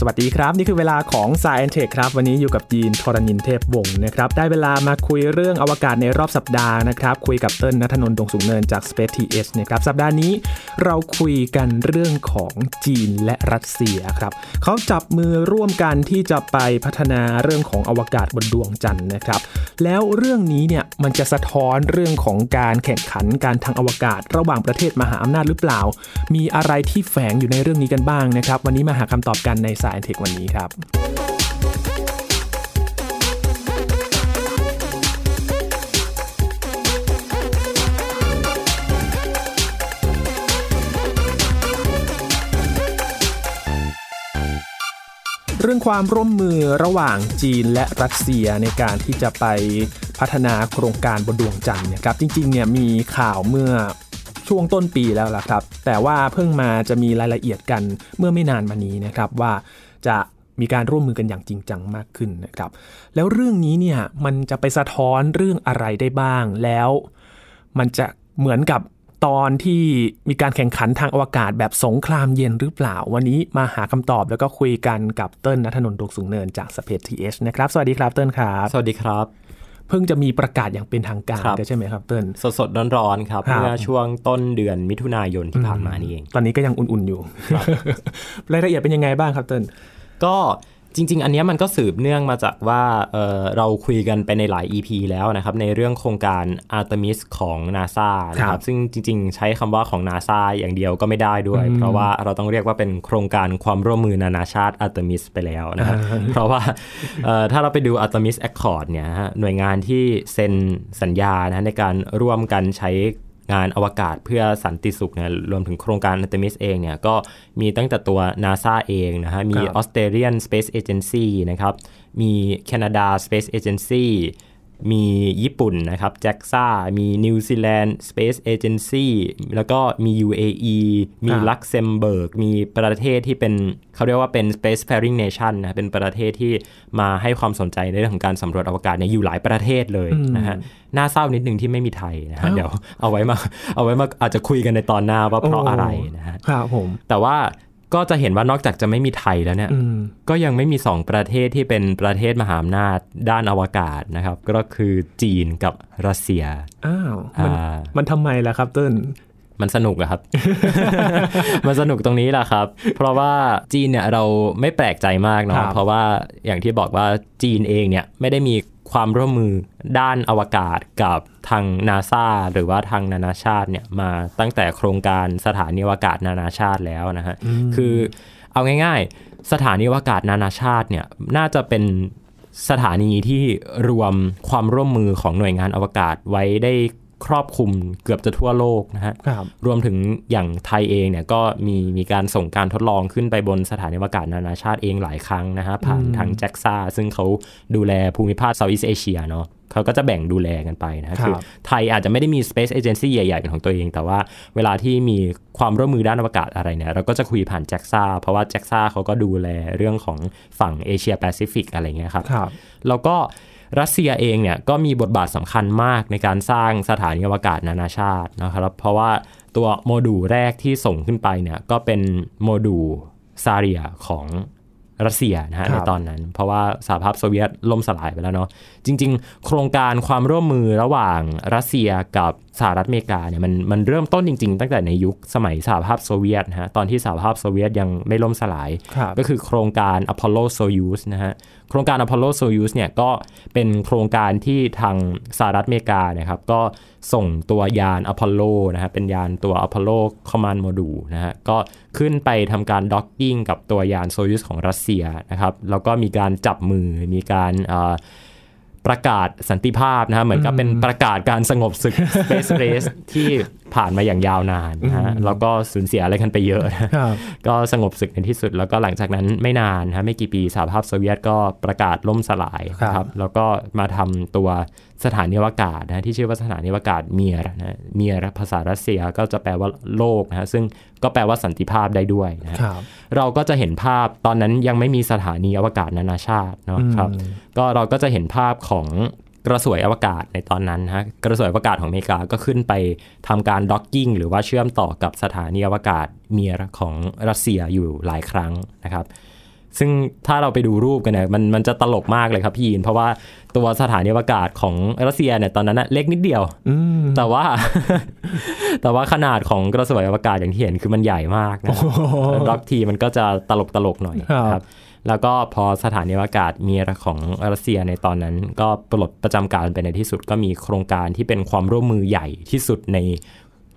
สวัสดีครับ นี่คือเวลาของ s าย e n t e c h ครับ วันนี้อยู่กับยีนทรณินเทพวงศ์นะครับ ได้เวลามาคุยเรื่องอวกาศในรอบสัปดาห์นะครับ คุยกับเติ้ลนัทนนท์ดงสูงเนินจาก Space TH นะครับ สัปดาห์นี้เราคุยกันเรื่องของจีนและรัสเซียครับเขาจับมือร่วมกันที่จะไปพัฒนาเรื่องของอวกาศบนดวงจันทร์นะครับ แล้วเรื่องนี้เนี่ยมันจะสะท้อนเรื่องของการแข่งขันการทางอวกาศ ระหว่างประเทศมหาอำนาจหรือเปล่า มีอะไรที่แฝงอยู่ในเรื่องนี้กันบ้างนะครับ วันนี้มาหาคำตอบกันในสายเทควันนี้ครับเรื่องความร่วมมือระหว่างจีนและรัสเซียในการที่จะไปพัฒนาโครงการบนดวงจันทร์นะครับจริงๆเนี่ยมีข่าวเมื่อ ช่วงต้นปีแล้วล่ะครับ แต่ว่าเพิ่งมาจะมีรายละเอียดกันเมื่อไม่นานมานี้นะครับว่าจะมีการร่วมมือกันอย่างจริงจังมากขึ้นนะครับ แล้วเรื่องนี้เนี่ยมันจะไปสะท้อนเรื่องอะไรได้บ้าง แล้วมันจะเหมือนกับตอนที่มีการแข่งขันทางอวกาศแบบสงครามเย็นหรือเปล่า วันนี้มาหาคำตอบแล้วก็คุยกันกับเติ้ลนัทนนท์ดวงสูงเนินจากสเปซทีเอชนะครับ สวัสดีครับเติ้ลครับ สวัสดีครับ เพิ่งจะมีประกาศอย่างเป็นทางการครับด้วยใช่ไหมครับเติ้ลสดสดๆร้อนๆครับครับเมื่อช่วงต้นเดือนมิถุนายนที่ผ่านมานี่เอง ตอนนี้ก็ยังอุ่นๆอยู่รายละเอียดเป็นยังไงบ้างครับเติ้ลก็ จริง ๆ อันเนี้ยมันก็สืบเนื่องมาจากว่าเอ่อเราคุยกันไปในหลาย EP แล้วนะครับ ในเรื่องโครงการ Artemis ของ NASA นะครับ ซึ่งจริง ๆ ใช้คำว่าของ NASA อย่างเดียวก็ไม่ได้ด้วย เพราะว่าเราต้องเรียกว่าเป็นโครงการความร่วมมือนานาชาติ Artemis ไปแล้วนะครับเพราะว่าเอ่อถ้าเราไปดู Artemis Accord เนี่ยฮะหน่วยงานที่เซ็นสัญญานะในการร่วมกันใช้ งานอวกาศเพื่อสันติสุขเนี่ยรวมถึงโครงการ Artemis เองเนี่ยก็มีตั้งแต่ตัว NASA เองนะฮะมีครับ Australian Space Agency นะครับมี Canada Space Agency มีญี่ปุ่นนะครับ JAXA มีนิวซีแลนด์ Space Agency แล้วก็มี UAE มีครับลักเซมเบิร์ก มีประเทศที่เป็นเขาเรียกว่าเป็น Space Faring Nation นะ เป็นประเทศที่มาให้ความสนใจในเรื่องของการสำรวจอวกาศเนี่ยอยู่หลายประเทศเลยนะฮะน่าเศร้านิดนึงที่ไม่มีไทยนะฮะอ้าวเดี๋ยวเอาไว้มาเอาไว้มาอาจจะคุยกันในตอนหน้าว่าเพราะอะไรนะฮะครับผมแต่ว่า ก็จะเห็นว่านอกจากจะไม่มีไทยแล้วเนี่ยอืมก็ยังไม่มีสองประเทศที่เป็นประเทศมหาอำนาจด้านอวกาศนะครับ ก็คือจีนกับรัสเซียอ้าวมันอ่ามันทำไมล่ะครับเติ้ลมันสนุกอะครับ มันสนุกตรงนี้แหละครับ เพราะว่าจีนเนี่ยเราไม่แปลกใจมากครัเนาะบเพราะว่าอย่างที่บอกว่าจีนเองเนี่ยไม่ได้มี ความร่วมมือด้านอวกาศกับทางนาซาหรือว่าทางนานาชาติเนี่ยมาตั้งแต่โครงการสถานีอวกาศนานาชาติแล้วนะฮะคือเอาง่ายๆ สถานีอวกาศนานาชาติเนี่ยน่าจะเป็นสถานีที่รวมความร่วมมือของหน่วยงานอวกาศไว้ได้ ครอบคลุมเกือบจะทั่วโลกนะฮะครับรวมถึงอย่างไทยเองเนี่ยก็มีมีการส่งการทดลองขึ้นไปบนสถานีอวกาศนานาชาติเองหลายครั้งนะฮะผ่านทางแจ็กซ่าซึ่งเขาดูแลภูมิภาคเซาท์อีสเอเชียเนาะเขาก็จะแบ่งดูแลกันไปนะฮะครับคือไทยอาจจะไม่ได้มี Space Agency ใหญ่ๆเป็นของตัวเอง แต่ว่าเวลาที่มีความร่วมมือด้านอวกาศอะไรเนี่ย เราก็จะคุยผ่านแจ็กซ่าเพราะว่าแจ็กซ่าเขาก็ดูแลเรื่องของฝั่งเอเชียแปซิฟิกอะไรเงี้ยครับครับแล้วก็ รัสเซียเองเนี่ยก็มีบทบาทสำคัญมากในการสร้างสถานีอวกาศนานาชาตินะครับ เพราะว่าตัวโมดูลแรกที่ส่งขึ้นไปเนี่ยก็เป็นโมดูลซาเรียของรัสเซียนะฮะครับในตอนนั้น เพราะว่าสหภาพโซเวียตล่มสลายไปแล้วเนาะจริง ๆ โครงการความร่วมมือระหว่างรัสเซียกับ สหรัฐอเมริกาเนี่ยมันมันเริ่มต้นจริง ๆ ตั้งแต่ในยุคสมัยสหภาพโซเวียตนะฮะตอนที่สหภาพโซเวียตยังไม่ล่มสลายครับก็คือโครงการ Apollo Soyuz นะฮะโครงการ Apollo Soyuz เนี่ยก็เป็นโครงการที่ทางสหรัฐอเมริกานะครับก็ส่งตัวยาน Apollo นะฮะเป็นยานตัว Apollo Command Module นะฮะก็ขึ้นไปทำการด็อกกิ้งกับตัวยาน Soyuz ของรัสเซียนะครับแล้วก็มีการจับมือมีการเอ่อ ประกาศสันติภาพนะฮะเหมือนกับเป็นประกาศการสงบศึก Space Race ที่ผ่านมาอย่างยาวนานนะฮะแล้วก็สูญเสียอะไรกันไปเยอะนะครับก็สงบศึกในที่สุด แล้วก็หลังจากนั้นไม่นานนะฮะไม่กี่ปีสหภาพโซเวียตก็ประกาศล่มสลายครับนะครับแล้วก็มาทำตัวสถานีอวกาศนะที่ชื่อว่าสถานีอวกาศเมียร์นะเมียร์ภาษารัสเซียก็จะแปลว่าโลกนะฮะซึ่ง ก็แปลว่าสันติภาพได้ด้วยนะฮะครับเราก็จะเห็นภาพตอนนั้นยังไม่มีสถานีอวกาศนานาชาติเนาะครับก็เราก็จะเห็นภาพของกระสวยอวกาศในตอนนั้นนะฮะกระสวยอวกาศของอเมริกาก็ขึ้นไปทำการด็อกกิ้งหรือว่าเชื่อมต่อกับสถานีอวกาศเมียร์ของรัสเซียอยู่หลายครั้งนะครับ ซึ่งถ้าเราไปดูรูปกันเนี่ยมันมันจะตลกมากเลยครับพี่ยินเพราะว่าตัวสถานีอวกาศของรัสเซียเนี่ยตอนนั้นนะเล็กนิดเดียวแต่ว่า แต่ว่าขนาดของกระสวยอวกาศอย่างที่เห็นคือมันใหญ่มากนะด็อกทีมันก็จะตลกตลกหน่อยครับ แล้วก็พอสถานีอวกาศมีของรัสเซียในตอนนั้น ก็ปลดประจำการไปในที่สุดก็มีโครงการที่เป็นความร่วมมือใหญ่ที่สุดใน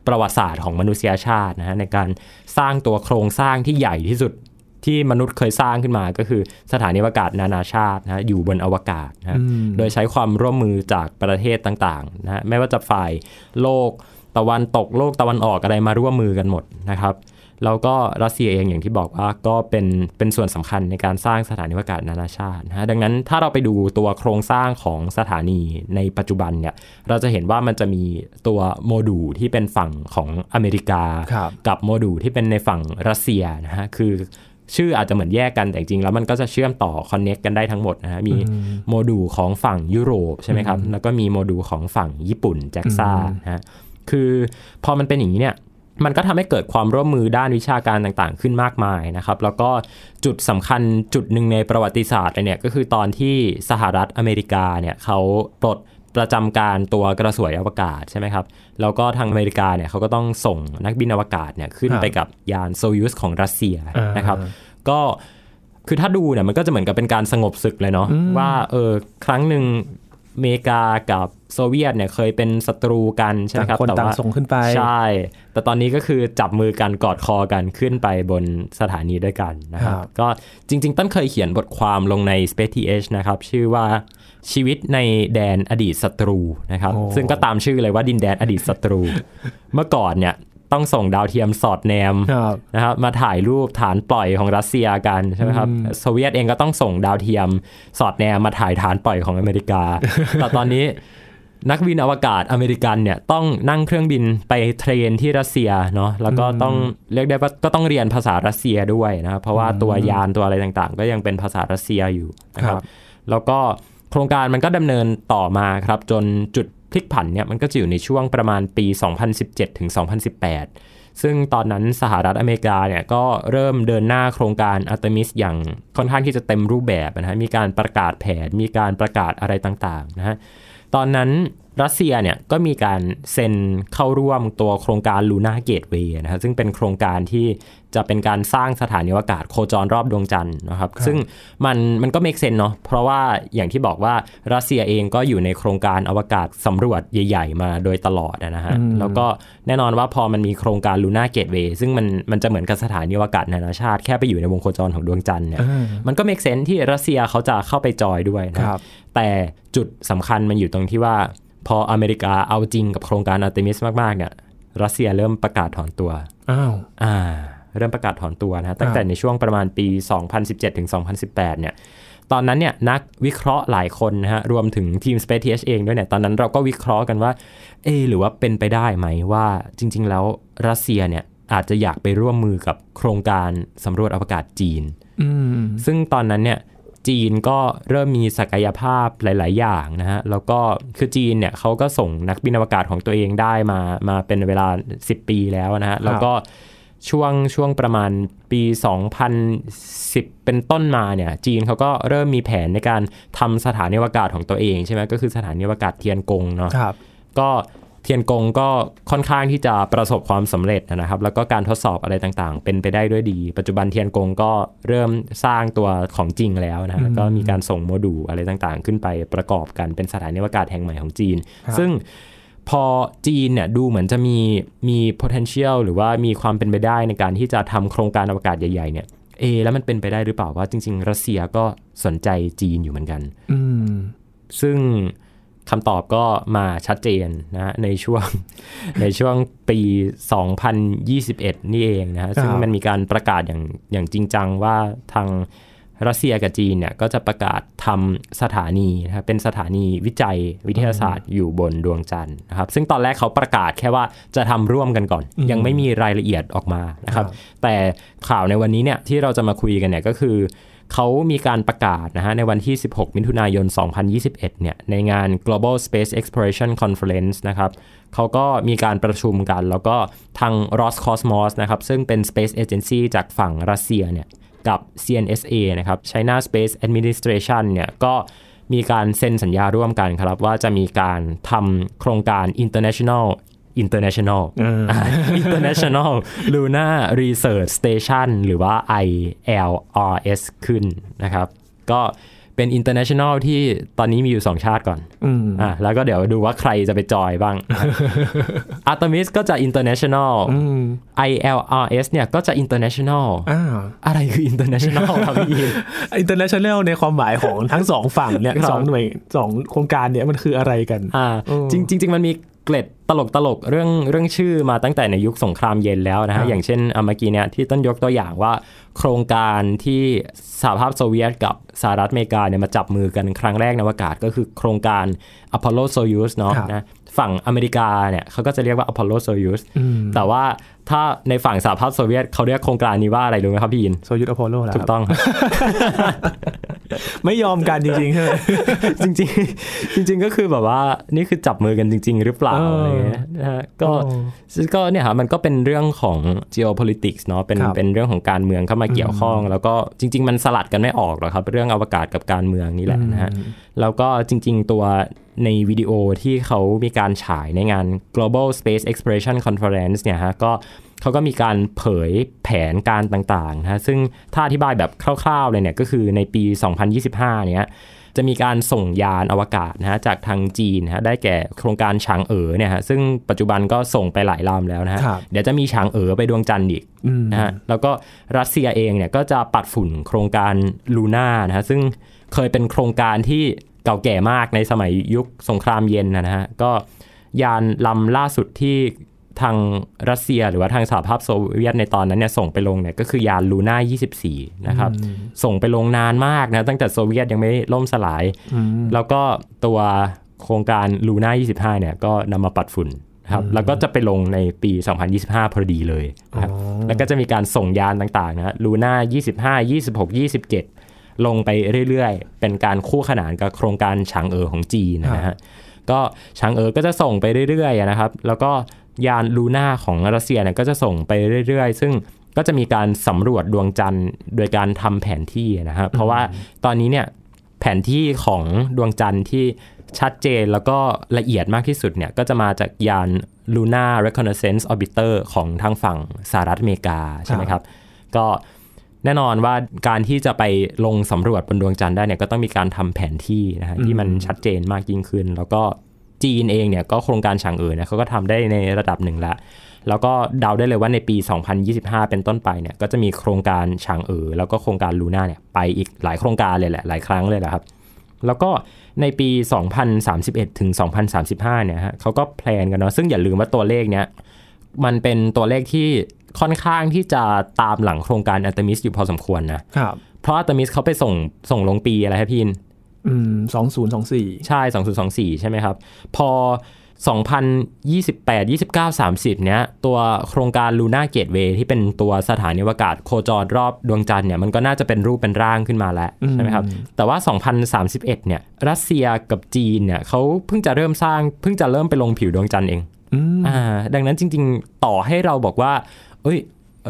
ประวัติศาสตร์ของมนุษยชาตินะฮะในการสร้างตัวโครงสร้างที่ใหญ่ที่สุด ที่มนุษย์เคยสร้างขึ้นมาก็คือสถานีอวกาศนานาชาตินะอยู่บนอวกาศนะโดยใช้ความร่วมมือจากประเทศต่างๆนะไม่ว่าจะฝ่ายโลกตะวันตกโลกตะวันออกอะไรมาร่วมมือกันหมดนะครับแล้วก็รัสเซียเองอย่างที่บอกว่าก็เป็นเป็นส่วนสำคัญในการสร้างสถานีอวกาศนานาชาตินะดังนั้นถ้าเราไปดูตัวโครงสร้างของสถานีในปัจจุบันเนี่ยเราจะเห็นว่ามันจะมีตัวโมดูลที่เป็นฝั่งของอเมริกา กับโมดูลที่เป็นในฝั่งรัสเซียนะฮะคือ ชื่ออาจจะเหมือนแยกกันแต่จริงแล้วมันก็จะเชื่อมต่อ connect กันได้ทั้งหมดนะฮะมีโมดูลของฝั่งยุโรปใช่ไหมครับ แล้วก็มีโมดูลของฝั่งญี่ปุ่น JAXA นะฮะคือพอมันเป็นอย่างนี้เนี่ยมันก็ทำให้เกิดความร่วมมือด้านวิชาการต่างๆ ขึ้นมากมายนะครับ แล้วก็จุดสำคัญจุดหนึ่งในประวัติศาสตร์เนี่ยก็คือตอนที่สหรัฐอเมริกาเนี่ยเขาปลด ประจำการตัวกระสวยอวกาศใช่ไหมครับ แล้วก็ทางอเมริกาเนี่ยเขาก็ต้องส่งนักบินอวกาศเนี่ยขึ้นไปกับยานโซยูสของรัสเซียนะครับ ก็คือถ้าดูเนี่ยมันก็จะเหมือนกับเป็นการสงบศึกเลยเนาะว่าเออครั้งหนึ่งอ เมริกากับโซเวียตเนี่ยเคยเป็นศัตรูกันใช่ไหมครับแต่ว่าส่งขึ้นไปใช่ แต่ตอนนี้ก็คือจับมือกันกอดคอกันขึ้นไปบนสถานีด้วยกันนะครับ ก็จริง ๆ ต้นเคยเขียนบทความลงใน Space TH นะครับ ชื่อว่าชีวิตในแดนอดีตศัตรูนะครับ ซึ่งก็ตามชื่อเลยว่าดินแดนอดีตศัตรู เมื่อก่อนเนี่ย ต้องส่งดาวเทียมสอดแนมนะครับมาถ่ายรูปฐานปล่อยของรัสเซียกันใช่ไหมครับโซเวียตเองก็ต้องส่งดาวเทียมสอดแนมมาถ่ายฐานปล่อยของอเมริกา แต่ตอนนี้นักบินอวกาศอเมริกันเนี่ยต้องนั่งเครื่องบินไป train ที่รัสเซียเนาะแล้วก็ต้องเรียกได้ว่าก็ต้องเรียนภาษารัสเซียด้วยนะครับเพราะว่าตัวยานตัวอะไรต่างๆ ก็ยังเป็นภาษารัสเซียอยู่นะครับ แล้วก็โครงการมันก็ดำเนินต่อมาครับจนจุด พลิกผันเนี่ยมันก็จะอยู่ในช่วงประมาณปี 2017ถึง2018 ซึ่งตอนนั้นสหรัฐอเมริกาเนี่ยก็เริ่มเดินหน้าโครงการอัลตมิสอย่างค่อนข้างที่จะเต็มรูปแบบนะฮะมีการประกาศแผนมีการประกาศอะไรต่างๆนะฮะตอนนั้นรัสเซียเนี่ยก็มีการเซ็นเข้าร่วมตัวโครงการ Lunar Gateway นะครับซึ่งเป็นโครงการที่จะเป็นการสร้างสถานีอวกาศโคจรรอบดวงจันทร์นะครับ ซึ่งมันมันก็ make sense เนาะเพราะว่าอย่างที่บอกว่ารัสเซียเองก็อยู่ในโครงการอวกาศสำรวจใหญ่ ๆ มาโดยตลอดนะฮะแล้วก็แน่นอนว่าพอมันมีโครงการ Lunar Gateway ซึ่งมันมันจะเหมือนกับสถานีอวกาศนานาชาติแค่ไปอยู่ในวงโคจรของดวงจันทร์เนี่ยมันก็ make sense ที่รัสเซียเขาจะเข้าไปจอยด้วยนะแต่จุดสำคัญมันอยู่ตรงที่ว่า พออเมริกาเอาจริงกับโครงการอาร์เตมิสมากๆเนี่ยรัสเซียเริ่มประกาศถอนตัวอ้าวอ่า เริ่มประกาศถอนตัวนะตั้งแต่ในช่วงประมาณปี 2017ถึง2018 เนี่ย ตอนนั้นเนี่ยนักวิเคราะห์หลายคนนะฮะรวมถึงทีม Space TH เองด้วยเนี่ย ตอนนั้นเราก็วิเคราะห์กันว่า เอ หรือว่าเป็นไปได้ไหมว่าจริง ๆ แล้วรัสเซียเนี่ยอาจจะอยากไปร่วมมือกับโครงการสำรวจอวกาศจีนซึ่งตอนนั้นเนี่ย จีนก็เริ่มมีศักยภาพหลาย ๆ อย่างนะฮะ แล้วก็คือจีนเนี่ยเขาก็ส่งนักบินอวกาศของตัวเองได้มามาเป็นเวลา 10 ปีแล้วนะฮะ แล้วก็ช่วงช่วงประมาณปี 2010 เป็นต้นมาเนี่ย จีนเขาก็เริ่มมีแผนในการทำสถานีอวกาศของตัวเองใช่ไหมก็คือสถานีอวกาศเทียนกงเนาะก็ เทียนกงก็ค่อนข้างที่จะประสบความสำเร็จนะครับ แล้วก็การทดสอบอะไรต่างๆ เป็นไปได้ด้วยดี ปัจจุบันเทียนกงก็เริ่มสร้างตัวของจริงแล้วนะแล้วก็มีการส่งโมดูลอะไรต่างๆ ขึ้นไปประกอบกันเป็นสถานีอวกาศแห่งใหม่ของจีน ซึ่งพอจีนเนี่ยดูเหมือนจะมีมี potential หรือว่ามีความเป็นไปได้ในการที่จะทำโครงการอวกาศใหญ่ๆเนี่ยเอแล้วมันเป็นไปได้หรือเปล่าว่าจริง ๆ รัสเซียก็สนใจจีนอยู่เหมือนกันซึ่ง คำตอบก็มาชัดเจนนะในช่วงในช่วงปี 2021 นี่เองนะซึ่งมันมีการประกาศอย่างอย่างจริงจังว่าทางรัสเซียกับจีนเนี่ยก็จะประกาศทำสถานีนะครับเป็นสถานีวิจัยวิทยาศาสตร์อยู่บนดวงจันทร์นะครับ ซึ่งตอนแรกเขาประกาศแค่ว่าจะทำร่วมกันก่อน ยังไม่มีรายละเอียดออกมานะครับ แต่ข่าวในวันนี้เนี่ยที่เราจะมาคุยกันเนี่ยก็คือ เขามีการประกาศนะฮะในวันที่ 16 มิถุนายน 2021 เนี่ยในงาน Global Space Exploration Conference นะครับเขาก็มีการประชุมกัน แล้วก็ทาง Roscosmos นะครับซึ่งเป็น Space Agency จากฝั่งรัสเซียเนี่ยกับ CNSA นะครับ China Space Administration เนี่ยก็มีการเซ็นสัญญาร่วมกันครับว่าจะมีการทำโครงการ international international international lunar research station หรือว่า ILRS ขึ้นนะครับ ก็เป็น international ที่ตอนนี้มีอยู่2ชาติก่อนอ่าแล้วก็เดี๋ยวดูว่าใครจะไปจอยบ้าง Artemis ก็จะ international ILRS เนี่ยก็จะ international อะไรคือ international ครับพี่ international ในความหมายของทั้งสองฝั่งเนี่ยสองหน่วยสองโครงการเนี่ยมันคืออะไรกันอ่าจริงจริงมันมี เกล็ดตลกตลกเรื่องเรื่องชื่อมาตั้งแต่ในยุคสงครามเย็นแล้วนะฮะอย่างเช่นเมื่อกี้เนี่ยที่ต้นยกตัวอย่างว่า โครงการที่สหภาพโซเวียตกับสหรัฐอเมริกาเนี่ยมาจับมือกันครั้งแรกในอากาศก็คือโครงการ Apollo Soyuz เนาะนะฝั่งอเมริกาเนี่ยเขาก็จะเรียกว่า Apollo Soyuz แต่ว่า ถ้าในฝั่งสหภาพโซเวียตเขาเรียกโครงการนี้ว่าอะไรรู้ไหมครับพี่ยินโซยุทอพอลโลถูกต้องไม่ยอมกันจริงๆใช่ไหมจริงๆ จริง ๆ ก็คือแบบว่านี่คือจับมือกันจริง ๆ หรือเปล่าอะไรเงี้ยนะฮะก็ก็เนี่ยครับมันก็เป็นเรื่องของ geopolitics เนาะเป็นเป็นเรื่องของการเมืองเข้ามาเกี่ยวข้อง แล้วก็จริง ๆ มันสลัดกันไม่ออกหรอกครับ เรื่องอวกาศกับการเมืองนี่แหละนะฮะแล้วก็จริง ๆ ตัวในวิดีโอที่เขามีการฉายในงาน global space exploration conference เนี่ยฮะก็ เขาก็มีการเผยแผนการต่างๆนะซึ่งถ้าอธิบายแบบคร่าวๆเลยเนี่ยก็คือในปี 2025 เนี้ยจะมีการส่งยานอวกาศนะฮะจากทางจีนนะฮะได้แก่โครงการฉางเอ๋อเนี่ยฮะซึ่งปัจจุบันก็ส่งไปหลายลำแล้วนะฮะเดี๋ยวจะมีฉางเอ๋อไปดวงจันทร์อีกนะฮะแล้วก็รัสเซียเองเนี่ยก็จะปัดฝุ่นโครงการลูน่านะฮะซึ่งเคยเป็นโครงการที่เก่าแก่มากในสมัยยุคสงครามเย็นนะฮะก็ยานลำล่าสุดที่ ทางรัสเซียหรือว่าทางสหภาพโซเวียตในตอนนั้นเนี่ยส่งไปลงเนี่ยก็คือยานลูน่า 24 นะครับ ส่งไปลงนานมากนะตั้งแต่โซเวียตยังไม่ล่มสลาย แล้วก็ตัวโครงการลูน่า 25 เนี่ยก็นำมาปัดฝุ่นครับแล้วก็จะไปลงในปี 2025 พอดีเลยครับแล้วก็จะมีการส่งยานต่างๆนะลูน่า 25 26 27 ลงไปเรื่อยๆ เป็นการคู่ขนานกับโครงการฉางเอ๋อของจีนนะฮะก็ฉางเอ๋อก็จะส่งไปเรื่อยๆนะครับ แล้วก็ ยานลูน่าของรัสเซียเนี่ยก็จะส่งไปเรื่อยๆ ซึ่งก็จะมีการสำรวจดวงจันทร์โดยการทำแผนที่นะครับเพราะว่าตอนนี้เนี่ยแผนที่ของดวงจันทร์ที่ชัดเจนแล้วก็ละเอียดมากที่สุดเนี่ยก็จะมาจากยาน Luna Reconnaissance Orbiter ของทางฝั่งสหรัฐอเมริกาใช่ไหมครับ ก็แน่นอนว่าการที่จะไปลงสำรวจบนดวงจันทร์ได้เนี่ยก็ต้องมีการทำแผนที่นะฮะที่มันชัดเจนมากยิ่งขึ้น แล้วก็ จีนเองเนี่ยก็โครงการฉางเอ๋อเนี่ยเขาก็ทำได้ในระดับหนึ่งละแล้วก็เดาได้เลยว่าในปี 2025 เป็นต้นไปเนี่ยก็จะมีโครงการฉางเอ๋อแล้วก็โครงการลูน่าเนี่ยไปอีกหลายโครงการเลยแหละหลายครั้งเลยแหละครับ แล้วก็ในปี 2031 ถึง 2035 เนี่ยฮะเขาก็แพลนกันเนาะซึ่งอย่าลืมว่าตัวเลขเนี้ยมันเป็นตัวเลขที่ค่อนข้างที่จะตามหลังโครงการอัตมิสอยู่พอสมควรนะครับเพราะอัตมิสเขาไปส่งส่งลงปีอะไรครับพี่อืม สองศูนย์สองสี่ใช่สองศูนย์สองสี่ใช่ไหมครับ พอ 2028 29 30 เนี้ย ตัวโครงการลูน่าเกตเวย์ที่เป็นตัวสถานีวกาศโคจรรอบดวงจันทร์เนี่ย มันก็น่าจะเป็นรูปเป็นร่างขึ้นมาแล้ว ใช่ไหมครับ แต่ว่า 2031 เนี่ย รัสเซียกับจีนเนี่ยเขาเพิ่งจะเริ่มสร้าง เพิ่งจะเริ่มไปลงผิวดวงจันทร์เองอ่าดังนั้นจริง ๆ ต่อให้เราบอกว่า เอ้ย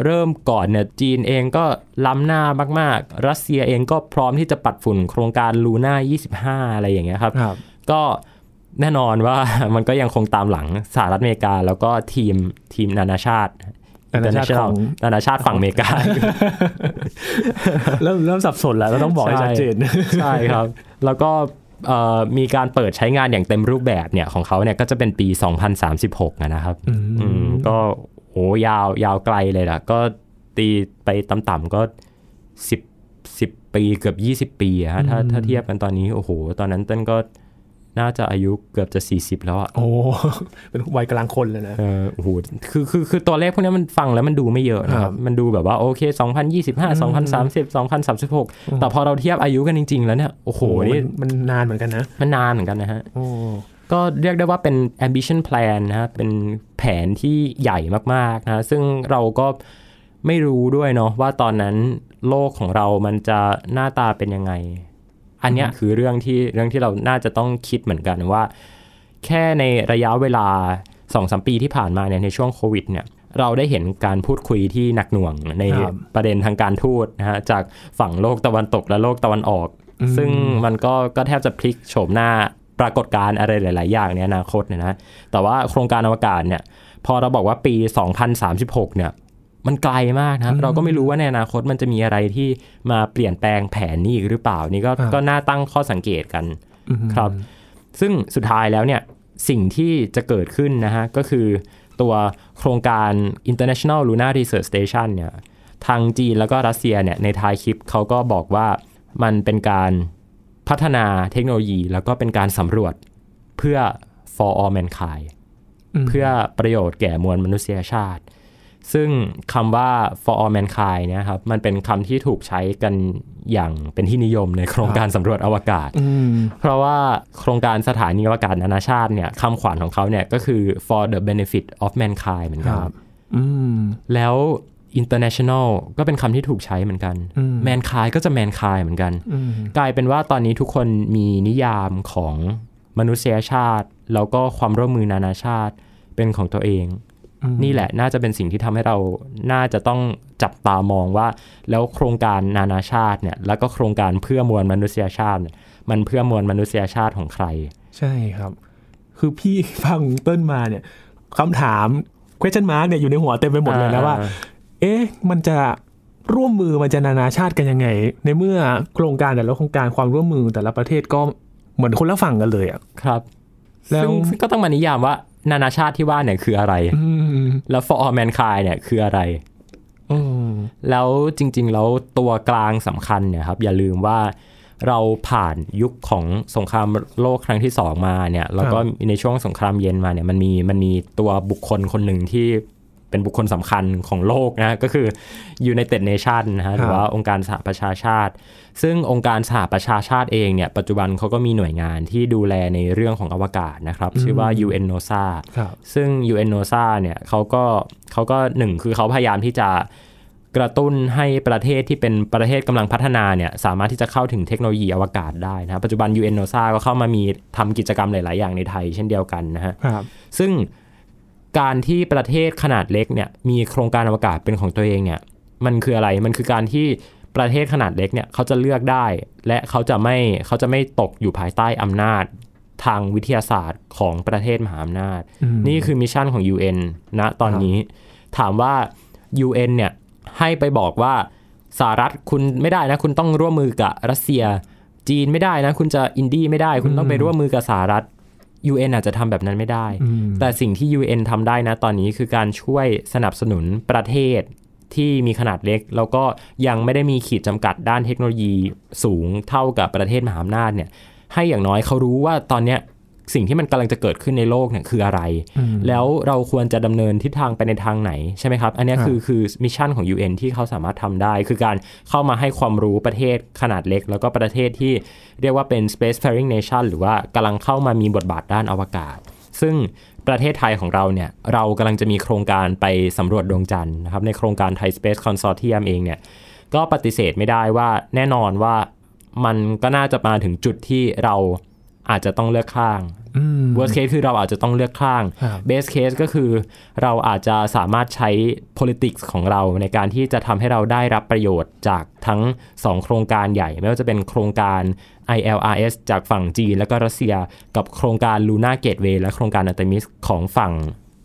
เริ่มก่อนเนี่ยจีนเองก็ล้ำหน้ามาก ๆ รัสเซียเองก็พร้อมที่จะปัดฝุ่นโครงการลูน่า 25 อะไรอย่างเงี้ยครับรบก็แน่นอนว่ามันก็ยังคงตามหลังสหรัฐอเมริกา แล้วก็ทีมทีมนานาชาตินานาชาติของนานาชาติฝั่งอเมริกา เริ่มเริ่มสับสนแล้วเราต้องบอกให้ชัดเจนใช่ครับ แล้วก็มีการเปิดใช้งานอย่างเต็มรูปแบบเนี่ยของเขาเนี่ยก็จะเป็นปี 2036 นะครับก็ โอ้ยาวยาวไกลเลยล่ะ ก็ตีไปต่ำๆก็สิบสิบปีเกือบยี่สิบปีอะถ้าถ้าเทียบกันตอนนี้ โอ้โห ตอนนั้นต้นก็น่าจะอายุเกือบจะสี่สิบแล้วอะโอ้ เป็นวัยกลางคนเลยนะเออโอ้โหคือคือคือตัวเลขพวกนี้มันฟังแล้วมันดูไม่เยอะนะครับ มันดูแบบว่าโอเคสองพันยี่สิบห้าสองพันสามสิบสองพันสามสิบหกแต่พอเราเทียบอายุกันจริง ๆ แล้วเนี่ย โอ้โห นี่มันนานเหมือนกันนะ มันนานเหมือนกันนะฮะ ก็เรียกได้ว่าเป็น ambition plan นะเป็นแผนที่ใหญ่มากๆนะซึ่งเราก็ไม่รู้ด้วยเนาะว่าตอนนั้นโลกของเรามันจะหน้าตาเป็นยังไง อันนี้คือเรื่องที่เรื่องที่เราน่าจะต้องคิดเหมือนกันว่า แค่ในระยะเวลาสองสมปีที่ผ่านมาเนี่ยในช่วงโควิดเนี่ยเราได้เห็นการพูดคุยที่หนักหน่วงในครับประเด็นทางการทูตนะฮะจากฝั่งโลกตะวันตกและโลกตะวันออก ซึ่งมันก็ก็แทบจะพลิกโฉมหน้า ปรากฏการณ์อะไรหลาย ๆ อย่างในอนาคตเนี่ยนะแต่ว่าโครงการอวกาศเนี่ยพอเราบอกว่าปี 2036 เนี่ยมันไกลมากนะเราก็ไม่รู้ว่าในอนาคตมันจะมีอะไรที่มาเปลี่ยนแปลงแผนนี้อีกหรือเปล่านี่ก็ครับก็น่าตั้งข้อสังเกตกันอืมครับ ซึ่งสุดท้ายแล้วเนี่ยสิ่งที่จะเกิดขึ้นนะฮะก็คือตัวโครงการ International Lunar Research Station เนี่ยทางจีนแล้วก็รัสเซียเนี่ยในท้ายคลิปเขาก็บอกว่ามันเป็นการ พัฒนาเทคโนโลยีแล้วก็เป็นการสำรวจเพื่อ for all mankind มเพื่อประโยชน์แก่มวลมนุษยชาติ ซึ่งคำว่า for all mankind เนี่ยครับมันเป็นคำที่ถูกใช้กันอย่างเป็นที่นิยมในโครงการสำรวจอวกาศอืมเพราะว่าโครงการสถานีอวกาศนานาชาติเนี่ยคำขวัญของเขาเนี่ยก็คือ for the benefit of mankind เหมือนกันครับอืมแล้ว international ก็เป็นคำที่ถูกใช้เหมือนกันอืม mankind ก็จะ mankind เหมือนกันอืมกลายเป็นว่าตอนนี้ทุกคนมีนิยามของมนุษยชาติ แล้วก็ความร่วมมือนานาชาติเป็นของตัวเองอืมนี่แหละน่าจะเป็นสิ่งที่ทำให้เราน่าจะต้องจับตามองว่า แล้วโครงการนานาชาติเนี่ย แล้วก็โครงการเพื่อมวลมนุษยชาติเนี่ยมันเพื่อมวลมนุษยชาติของใคร ใช่ครับ คือพี่ฟังเติ้ลมาเนี่ยคำถาม question mark เนี่ยอยู่ในหัวเต็มไปหมดเลยนะว่าอ่า เอ๊ะ มันจะร่วมมือมันจะนานาชาติกันยังไง ในเมื่อโครงการแต่ละโครงการความร่วมมือแต่ละประเทศก็เหมือนคนละฝั่งกันเลยอะครับแล้วซึ่งซึ่งก็ต้องมานิยามว่านานาชาติที่ว่าเนี่ยคืออะไรอืมแล้ว for all mankind เนี่ยคืออะไรอืมแล้วจริง ๆ แล้วตัวกลางสำคัญเนี่ยครับ อย่าลืมว่าเราผ่านยุคของสงครามโลกครั้งที่สองมาเนี่ย แล้วก็ในช่วงสงครามเย็นมาเนี่ยมันมีมันมีตัวบุคคลคนหนึ่งที่ เป็นบุคคลสำคัญของโลกนะก็คือ United Nation นะฮะหรือว่าองค์การสหประชาชาติ ซึ่งองค์การสหประชาชาติเองเนี่ยปัจจุบันเขาก็มีหน่วยงานที่ดูแลในเรื่องของอวกาศนะครับ ชื่อว่า UNOSA ครับซึ่ง UNOSA เนี่ยเขาก็เขาก็หนึ่งคือเขาพยายามที่จะกระตุ้นให้ประเทศที่เป็นประเทศกำลังพัฒนาเนี่ยสามารถที่จะเข้าถึงเทคโนโลยีอวกาศได้นะครับปัจจุบัน UNOSA ก็เข้ามามีทำกิจกรรมหลาย ๆ อย่างในไทยเช่นเดียวกันนะฮะครับซึ่ง การที่ประเทศขนาดเล็กเนี่ยมีโครงการอวกาศเป็นของตัวเองเนี่ยมันคืออะไรมันคือการที่ประเทศขนาดเล็กเนี่ยเขาจะเลือกได้ และเขาจะไม่เขาจะไม่ตกอยู่ภายใต้อำนาจทางวิทยาศาสตร์ของประเทศมหาอำนาจอืมนี่คือ mission ของ UN ณตอนนี้ ถามว่า UN เนี่ยให้ไปบอกว่าสหรัฐคุณไม่ได้นะ คุณต้องร่วมมือกับรัสเซีย จีนไม่ได้นะ คุณจะอินดี้ไม่ได้ คุณต้องไปร่วมมือกับสหรัฐ UN อาจจะทำแบบนั้นไม่ได้อืมแต่สิ่งที่ UN ทำได้นะตอนนี้คือการช่วยสนับสนุนประเทศที่มีขนาดเล็ก แล้วก็ยังไม่ได้มีขีดจำกัดด้านเทคโนโลยีสูงเท่ากับประเทศมหาอำนาจเนี่ยให้อย่างน้อยเขารู้ว่าตอนเนี้ย สิ่งที่มันกำลังจะเกิดขึ้นในโลกเนี่ยคืออะไรอืมแล้วเราควรจะดำเนินทิศทางไปในทางไหนใช่ไหมครับ อันเนี้ยครับคือคือ mission ของ UN ที่เขาสามารถทำได้ คือการเข้ามาให้ความรู้ประเทศขนาดเล็ก แล้วก็ประเทศที่เรียกว่าเป็น space faring nation หรือว่ากำลังเข้ามามีบทบาทด้านอวกาศ ซึ่งประเทศไทยของเราเนี่ยเรากำลังจะมีโครงการไปสำรวจดวงจันทร์นะครับในโครงการไทย Space Consortium เองเนี่ยก็ปฏิเสธไม่ได้ว่าแน่นอนว่ามันก็น่าจะมาถึงจุดที่เรา อาจจะต้องเลือกข้างอืม worst case คือเราอาจจะต้องเลือกข้างครับ best case ก็คือเราอาจจะสามารถใช้ politics ของเราในการที่จะทำให้เราได้รับประโยชน์จากทั้ง 2 โครงการใหญ่ ไม่ว่าจะเป็นโครงการ ILRS จากฝั่งจีน แล้วก็รัสเซีย กับโครงการ Luna Gateway และโครงการ Artemis ของฝั่ง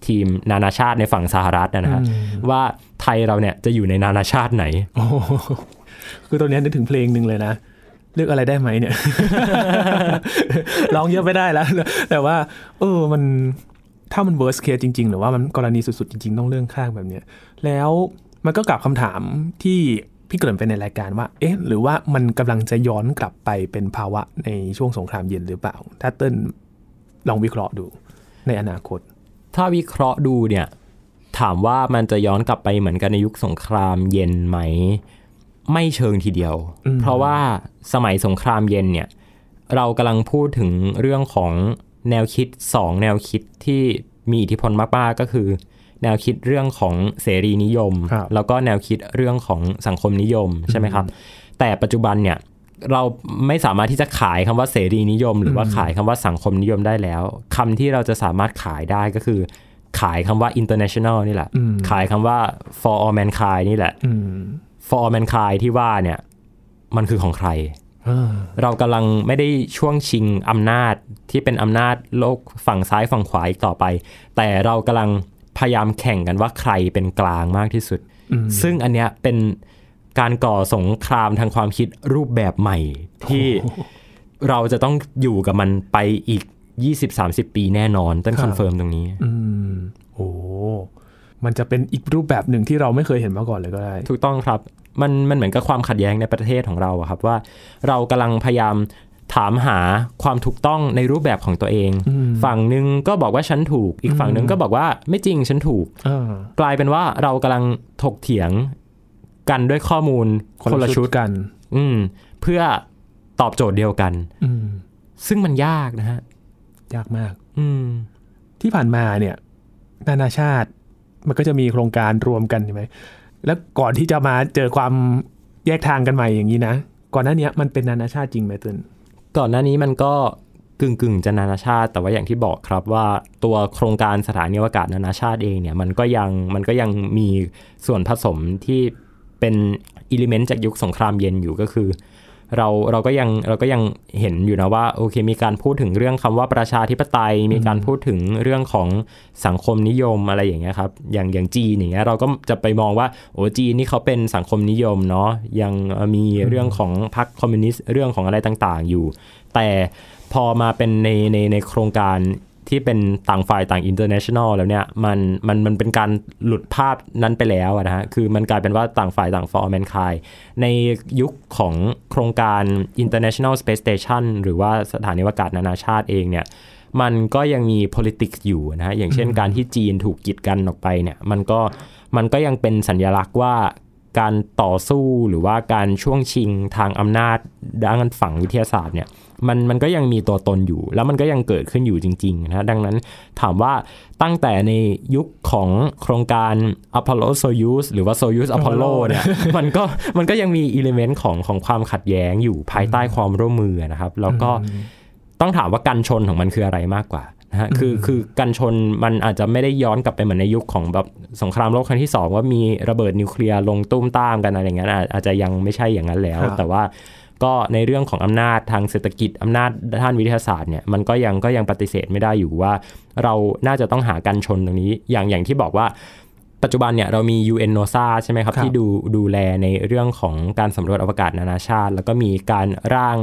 ทีมนานาชาติในฝั่งสหรัฐนะฮะว่าไทยเราเนี่ยจะอยู่ในนานาชาติไหนโอ้โหคือตอนนี้นึกถึงเพลงหนึ่งเลยนะ เลือกอะไรได้ไหมเนี่ยร้องเยอะไม่ได้แล้ว แต่ว่า เออมันถ้ามัน worst case จริง ๆ หรือว่ามันกรณีสุด ๆ จริง ๆ ต้องเรื่องข้างแบบเนี้ยแล้วมันก็กลับคำถามที่พี่เกริ่นไปในรายการว่า เอ๊ะ หรือว่ามันกำลังจะย้อนกลับไปเป็นภาวะในช่วงสงครามเย็นหรือเปล่า ถ้าเติ้ลลองวิเคราะห์ดูในอนาคต ถ้าวิเคราะห์ดูเนี่ย ถามว่ามันจะย้อนกลับไปเหมือนกันในยุคสงครามเย็นไหม ไม่เชิงทีเดียวอืมเพราะว่าสมัยสงครามเย็นเนี่ย เรากำลังพูดถึงเรื่องของแนวคิดสองแนวคิดที่มีอิทธิพลมากๆก็คือ แนวคิดเรื่องของเสรีนิยมครับแล้วก็แนวคิดเรื่องของสังคมนิยมใช่ไหมครับ แต่ปัจจุบันเนี่ยเราไม่สามารถที่จะขายคำว่าเสรีนิยม หรือว่าขายคำว่าสังคมนิยมได้แล้วคำที่เราจะสามารถขายได้ก็คือ ขายคำว่า international นี่แหละ ขายคำว่า for all mankind นี่แหละ for all mankind ที่ว่าเนี่ยมันคือของใคร เรากำลังไม่ได้ช่วงชิงอำนาจที่เป็นอำนาจโลกฝั่งซ้ายฝั่งขวาอีกต่อไป แต่เรากำลังพยายามแข่งกันว่าใครเป็นกลางมากที่สุด ซึ่งอันเนี้ยเป็นการก่อสงครามทางความคิดรูปแบบใหม่ ที่เราจะต้องอยู่กับมันไปอีก 20-30 ปีแน่นอนต้น confirm ตรงนี้อืมโอ้ มันจะเป็นอีกรูปแบบหนึ่งที่เราไม่เคยเห็นมาก่อนเลยก็ได้ ถูกต้องครับ มันมันเหมือนกับความขัดแย้งในประเทศของเราอะครับว่าเรากำลังพยายามถามหาความถูกต้องในรูปแบบของตัวเอง ฝั่งหนึ่งก็บอกว่าฉันถูก อีกฝั่งหนึ่งก็บอกว่าไม่จริงฉันถูกกลายเป็นว่าเรากำลังถกเถียงกันด้วยข้อมูลคนละชุดกัน อืม เพื่อตอบโจทย์เดียวกัน อืมซึ่งมันยากนะฮะ ยากมาก อืมที่ผ่านมาเนี่ย นานาชาติ มันก็จะมีโครงการรวมกันใช่ไหมแล้วก่อนที่จะมาเจอความแยกทางกันใหม่อย่างนี้นะ ก่อนหน้านี้มันเป็นนานาชาติจริงไหมตุนก่อนหน้านี้มันก็กึ่งกึ่งจะนานาชาติ แต่ว่าอย่างที่บอกครับว่าตัวโครงการสถานีอวกาศนานาชาติเองเนี่ยมันก็ยังมันก็ยังมีส่วนผสมที่เป็นอิเลเมนต์จากยุคสงครามเย็นอยู่ก็คือ เราเราก็ยังเราก็ยังเห็นอยู่นะว่าโอเคมีการพูดถึงเรื่องคำว่าประชาธิปไตย มีการพูดถึงเรื่องของสังคมนิยมอะไรอย่างเงี้ยครับอย่างอย่างจีนอย่างเงี้ยเราก็จะไปมองว่าโอ้จีนนี่เขาเป็นสังคมนิยมเนาะยังมีเรื่องของพรรคคอมมิวนิสต์เรื่องของอะไรต่างๆอยู่ แต่พอมาเป็นในในในโครงการ ที่เป็นต่างฝ่ายต่าง international แล้วเนี่ยมันมันมันเป็นการหลุดภาพนั้นไปแล้วนะฮะคือมันกลายเป็นว่าต่างฝ่ายต่าง for all mankind ในยุคของโครงการ international space station หรือว่าสถานีอวกาศนานาชาติเองเนี่ยมันก็ยังมี politics อยู่นะฮะอย่างเช่นการที่จีนถูกกีดกันออกไปเนี่ยมันก็มันก็ยังเป็นสัญญลักษณ์ว่าการต่อสู้หรือว่าการช่วงชิงทางอำนาจด้านฝั่งวิทยาศาสตร์เนี่ย มันมันก็ยังมีตัวตนอยู่ แล้วมันก็ยังเกิดขึ้นอยู่จริงๆนะดังนั้นถามว่าตั้งแต่ในยุคของโครงการ Apollo Soyuz หรือว่า Soyuz Apollo เนี่ยมันก็มันก็ยังมีอิเลเมนต์ของของความขัดแย้งอยู่ภายใต้ความร่วมมือนะครับ แล้วก็ต้องถามว่าการชนของมันคืออะไรมากกว่านะฮะคือคือการชนมันอาจจะไม่ได้ย้อนกลับไปเหมือนในยุคของแบบสงครามโลกครั้งที่ 2 ว่ามีระเบิดนิวเคลียร์ลงตุ้มตามกันอะไรอย่างเงี้ยอาจจะยังไม่ใช่อย่างนั้นแล้ว แต่ว่า ก็ในเรื่องของอำนาจทางเศรษฐกิจอำนาจด้านวิทยาศาสตร์เนี่ยมันก็ยังก็ยังปฏิเสธไม่ได้อยู่ว่า เราน่าจะต้องหาการชนตรงนี้อย่างอย่างที่บอกว่าปัจจุบันเนี่ยเรามี UN NOSA ใช่ไหมครับที่ดูดูแลในเรื่องของการสำรวจอวกาศนานาชาติ แล้วก็มีการร่าง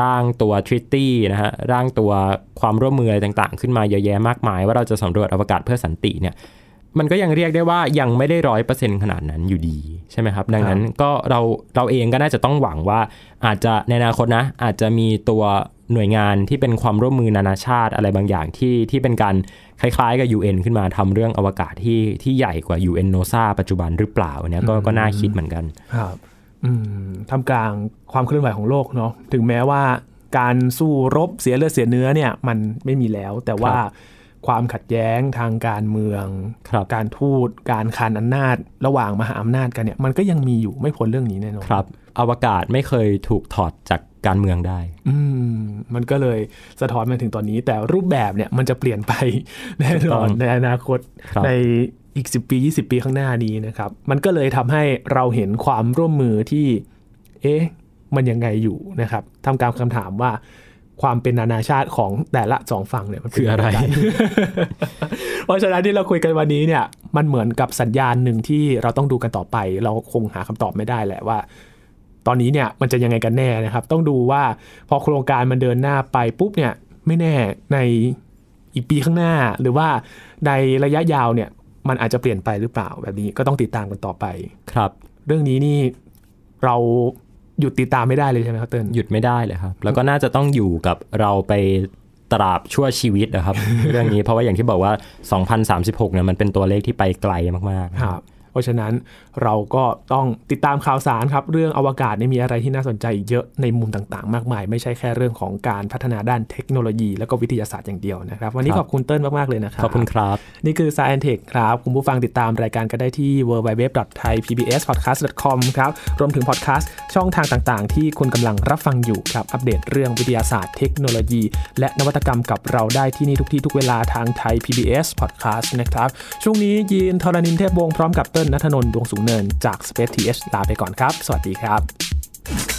ร่างตัวทริตตี้นะฮะร่างตัวความร่วมมืออะไรต่างๆ ขึ้นมาเยอะแยะมากมาย ว่าเราจะสำรวจอวกาศเพื่อสันติเนี่ย มันก็ยังเรียกได้ว่ายังไม่ได้ร้อยเปอร์เซ็นขนาดนั้นอยู่ดีใช่ไหมครับ ดังนั้นก็เราเราเองก็น่าจะต้องหวังว่าอาจจะในอนาคตนะ อาจจะมีตัวหน่วยงานที่เป็นความร่วมมือนานาชาติอะไรบางอย่างที่ที่เป็นการคล้ายๆกับ UN ขึ้นมาทำเรื่องอวกาศที่ที่ใหญ่กว่า UN NOSA ปัจจุบันหรือเปล่าเนี่ยก็ก็น่าคิดเหมือนกันครับทำกลางความเคลื่อนไหวของโลกเนาะถึงแม้ว่าการสู้รบเสียเลือดเสียเนื้อเนี่ยมันไม่มีแล้ว แต่ว่า ความขัดแย้งทางการเมือง การทูตการคานอำนาจ ระหว่างมหาอำนาจกันเนี่ยมันก็ยังมีอยู่ไม่พ้นเรื่องนี้แน่นอนครับ อวกาศไม่เคยถูกถอดจากการเมืองได้ อืม มันก็เลยสะท้อนมาถึงตอนนี้ แต่รูปแบบเนี่ยมันจะเปลี่ยนไปแน่นอนในอนาคตในอีก 10 ปี 20 ปีข้างหน้านี้นะครับ มันก็เลยทำให้เราเห็นความร่วมมือที่ เอ๊ะ มันยังไงอยู่นะครับทำการคำถามว่า ความเป็นนานาชาติของแต่ละสองฝั่งเนี่ยมันคืออะไร เพราะฉะนั้นที่เราคุยกันวันนี้เนี่ย มันเหมือนกับสัญญาณหนึ่งที่เราต้องดูกันต่อไป เราคงหาคำตอบไม่ได้แหละว่า ตอนนี้เนี่ยมันจะยังไงกันแน่นะครับ ต้องดูว่าพอโครงการมันเดินหน้าไปปุ๊บเนี่ยไม่แน่ในอีกปีข้างหน้า หรือว่าในระยะยาวเนี่ย มันอาจจะเปลี่ยนไปหรือเปล่าแบบนี้ก็ต้องติดตามกันต่อไปครับ เรื่องนี้นี่เรา หยุดติดตามไม่ได้เลยใช่ไหมครับเติ้ลหยุดไม่ได้เลยครับ แล้วก็น่าจะต้องอยู่กับเราไปตราบชั่วชีวิตนะครับ เรื่องนี้เพราะว่าอย่างที่บอกว่า 2036เนี่ยมันเป็นตัวเลขที่ไปไกลมากๆครับ เพราะฉะนั้นเราก็ต้องติดตามข่าวสารครับเรื่องอวกาศนี่มีอะไรที่น่าสนใจเยอะในมุมต่างๆ มากมาย ไม่ใช่แค่เรื่องของการพัฒนาด้านเทคโนโลยี แล้วก็วิทยาศาสตร์อย่างเดียวนะครับ วันนี้ขอบคุณเติ้ลมากๆเลยนะครับขอบคุณครับ นี่คือ Science Tech ครับคุณผู้ฟังติดตามรายการก็ได้ที่ www.thaipbspodcast.com ครับรวมถึงพอดแคสต์ช่องทางต่างๆ ที่คุณกำลังรับฟังอยู่ครับอัปเดตเรื่องวิทยาศาสตร์เทคโนโลยี และนวัตกรรมกับเราได้ที่นี่ทุกที่ทุกเวลาทางไทย PBS Podcast นะครับช่วงนี้ยีนทรณินเทพวงศ์พร้อมกับเติ้ลนัทนนท์ดวงสูงเนินจาก Space TH ลาไปก่อนครับ สวัสดีครับ